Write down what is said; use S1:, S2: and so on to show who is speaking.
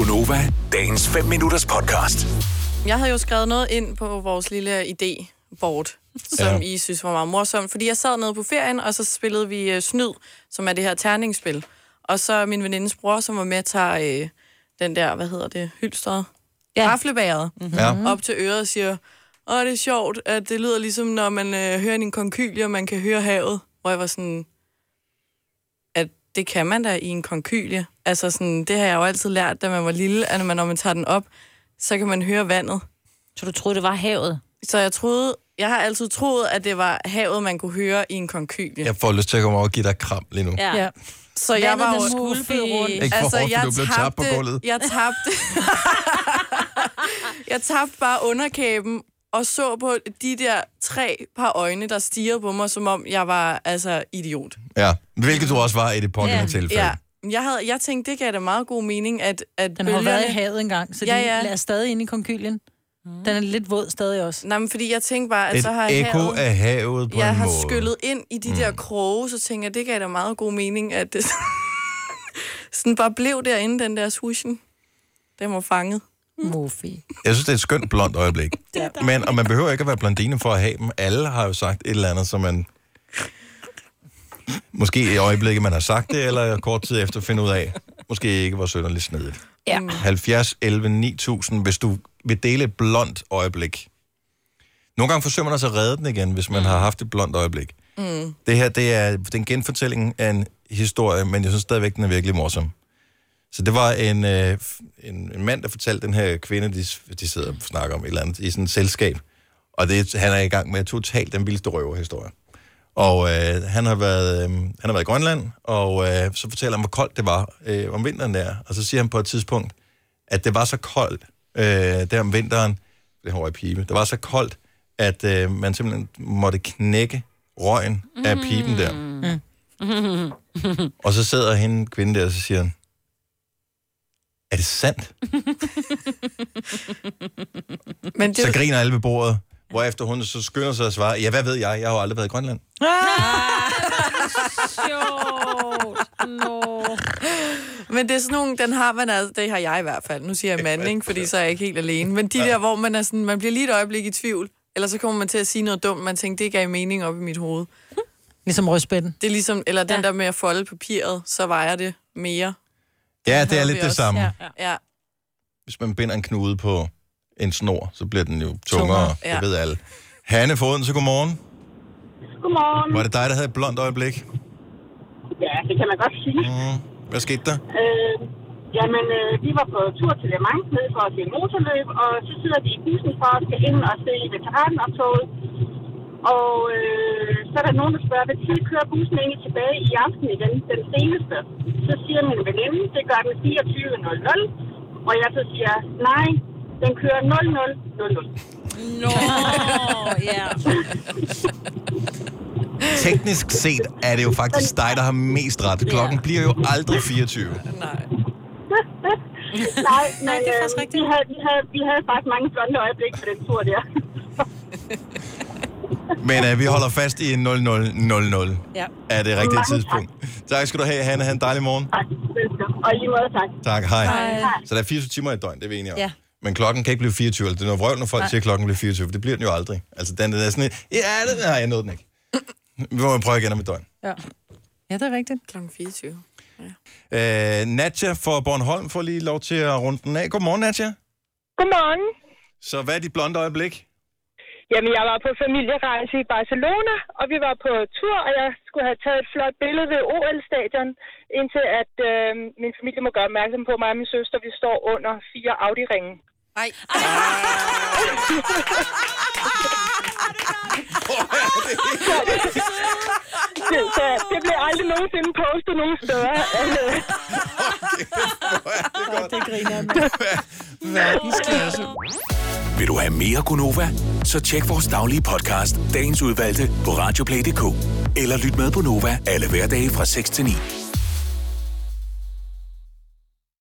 S1: Gunova, dagens 5 minutters podcast.
S2: Jeg havde jo skrevet noget ind på vores lille idé-board, som
S3: Ja.
S2: I synes var meget morsomt. Fordi jeg sad nede på ferien, og så spillede vi uh, Snyd, som er det her terningsspil. Og så min venindes bror, som var med, tager uh, den der, hvad hedder det, hylstret? Ja. Raflebæret mm-hmm.
S3: Ja.
S2: op til øret og siger, åh, det er sjovt, at det lyder ligesom, når man uh, hører en konkylie, og man kan høre havet. Hvor jeg var sådan, at det kan man da i en konkylie. Altså sådan, det har jeg jo altid lært, da man var lille, at når man, når man tager den op, så kan man høre vandet.
S4: Så du troede, det var havet?
S2: Så jeg troede, jeg har altid troet, at det var havet, man kunne høre i en konkylie.
S3: Jeg får lyst til at komme over og give dig kram lige nu.
S4: Ja.
S5: Ja.
S2: Så jeg var jo...
S4: skvulpede rundt.
S3: Ikke for hårdt, for du blev tabt på gulvet.
S2: Jeg tabte... jeg tabte bare underkæben og så på de der tre par øjne, der stirrede på mig, som om jeg var altså idiot.
S3: Ja, hvilket du også var i det pågældende
S4: Ja.
S3: tilfælde.
S2: Ja. Jeg, havde, jeg tænkte, det gav da meget god mening, at, at
S5: Den har været i
S2: bølgerne-
S5: havet engang, så
S2: Ja,
S5: de
S2: ja.
S5: er stadig inde i konkylien. Den er lidt våd stadig også.
S2: Nej, men fordi jeg tænkte bare, at
S3: Et
S2: så har
S3: ekko
S2: havet...
S3: af havet på
S2: jeg
S3: en
S2: har
S3: måde.
S2: skyllet ind i de mm. der kroge, så tænker jeg, det gav da meget god mening, at det sådan bare blev derinde, den der swooshen. Den var fanget.
S5: Mofi.
S3: Jeg synes, det er et skønt blondt øjeblik. Men og man behøver ikke at være blondine for at have dem. Alle har jo sagt et eller andet, som man... Måske i øjeblikket, man har sagt det, eller kort tid efter finde ud af, måske ikke var sønderligt snedigt.
S5: Ja.
S3: 70, 11, 9000, hvis du vil dele et blondt øjeblik. Nogle gange forsøger man altså at redde den igen, hvis man mm. har haft et blondt øjeblik. Mm. Det her, det er, det er en genfortælling af en historie, men jeg synes stadigvæk, den er virkelig morsom. Så det var en, øh, en, en mand, der fortalte den her kvinde, de, de sidder og snakker om et eller andet, i sådan et selskab. Og det, han er i gang med totalt den vildeste røverhistorie. Og øh, han, har været, øh, han har været i Grønland, og øh, så fortæller han, hvor koldt det var øh, om vinteren der. Og så siger han på et tidspunkt, at det var så koldt øh, der om vinteren, det har i pibe, det var så koldt, at øh, man simpelthen måtte knække røgen af piben der. Og så sidder hende kvinde der, og så siger han, er det sandt?
S2: Men det,
S3: Så griner alle ved bordet, hvorefter hun så skynder sig at svare, ja, hvad ved jeg, jeg har jo aldrig været i Grønland.
S4: Sjovt. Nå.
S2: Men det er sådan nogle, den har man altså, det har jeg i hvert fald. Nu siger jeg mand, ikke? Fordi så er jeg ikke helt alene. Men de der, hvor man er sådan, man bliver lige et øjeblik i tvivl. Eller så kommer man til at sige noget dumt, man tænker, det gav mening op i mit hoved.
S5: Ligesom rødspætten.
S2: Det er ligesom, eller den der med at folde papiret, så vejer det mere.
S3: Ja, det er lidt det
S2: også.
S3: samme.
S5: Ja.
S2: Ja,
S3: Hvis man binder en knude på en snor, så bliver den jo tungere,
S5: Tungere,
S3: det
S2: ja.
S3: ved alle. Hanne Foden, så godmorgen.
S6: Godmorgen.
S3: Var det dig, der havde et blondt øjeblik?
S6: Ja, det kan man godt sige.
S3: Mm. Hvad skete der?
S6: Øh, jamen, øh, vi var på tur til Le Mans ned for at se motorløb, og så sidder vi i bussen for at skal ind og se veteranoptoget. Og øh, så er der nogen, der spørger, hvad tid kører bussen egentlig tilbage i aften igen, den seneste? Så siger min veninde, det gør den 24.00. Og jeg så siger, nej, den kører 00.00.
S4: Nå, ja.
S3: Teknisk set er det jo faktisk dig, der har mest ret. Klokken bliver jo aldrig 24.
S2: nej.
S6: Nej, men
S5: Nej, det er faktisk
S6: øh,
S5: rigtigt.
S6: vi, havde, vi, havde, vi havde faktisk mange blonde øjeblikke på den tur der.
S3: Men uh, vi holder fast i 0000
S5: Ja.
S3: er det rigtige
S6: Mange tak.
S3: tidspunkt. Tak skal du have, Hanne. Ha' en dejlig morgen.
S6: Tak, velkommen. Og i måde tak.
S3: Tak, hej.
S5: Hej.
S3: Så der er 24 timer i et døgn, det er vi enige om.
S5: Ja.
S3: Men klokken kan ikke blive 24. Altså, det er noget vrøvl, når folk siger, at klokken bliver 24, for det bliver den jo aldrig. Altså, den er sådan et, ja, det har jeg nåede den ikke. Vi må prøve igen om et døgn.
S5: Ja. ja, det er rigtigt.
S2: Klokken 24.
S3: Øh, Nadja fra Bornholm får lige lov til at runde den af. Godmorgen, Nadja.
S7: Godmorgen.
S3: Så hvad er dit blonde øjeblik?
S7: Jamen, jeg var på familierejse i Barcelona, og vi var på tur, og jeg skulle have taget et flot billede ved OL-stadion, indtil at øh, min familie må gøre opmærksom på mig og min søster, vi står under fire Audi-ringe.
S2: Nej.
S7: Det, så det blev aldrig nogensinde postet nogen steder. Altså,
S5: Det griner jeg med.
S3: Verdensklasse.
S1: Vil du have mere Gunova? Så tjek vores daglige podcast, dagens udvalgte, på radioplay.dk. Eller lyt med på Nova alle hverdage fra 6 til 9.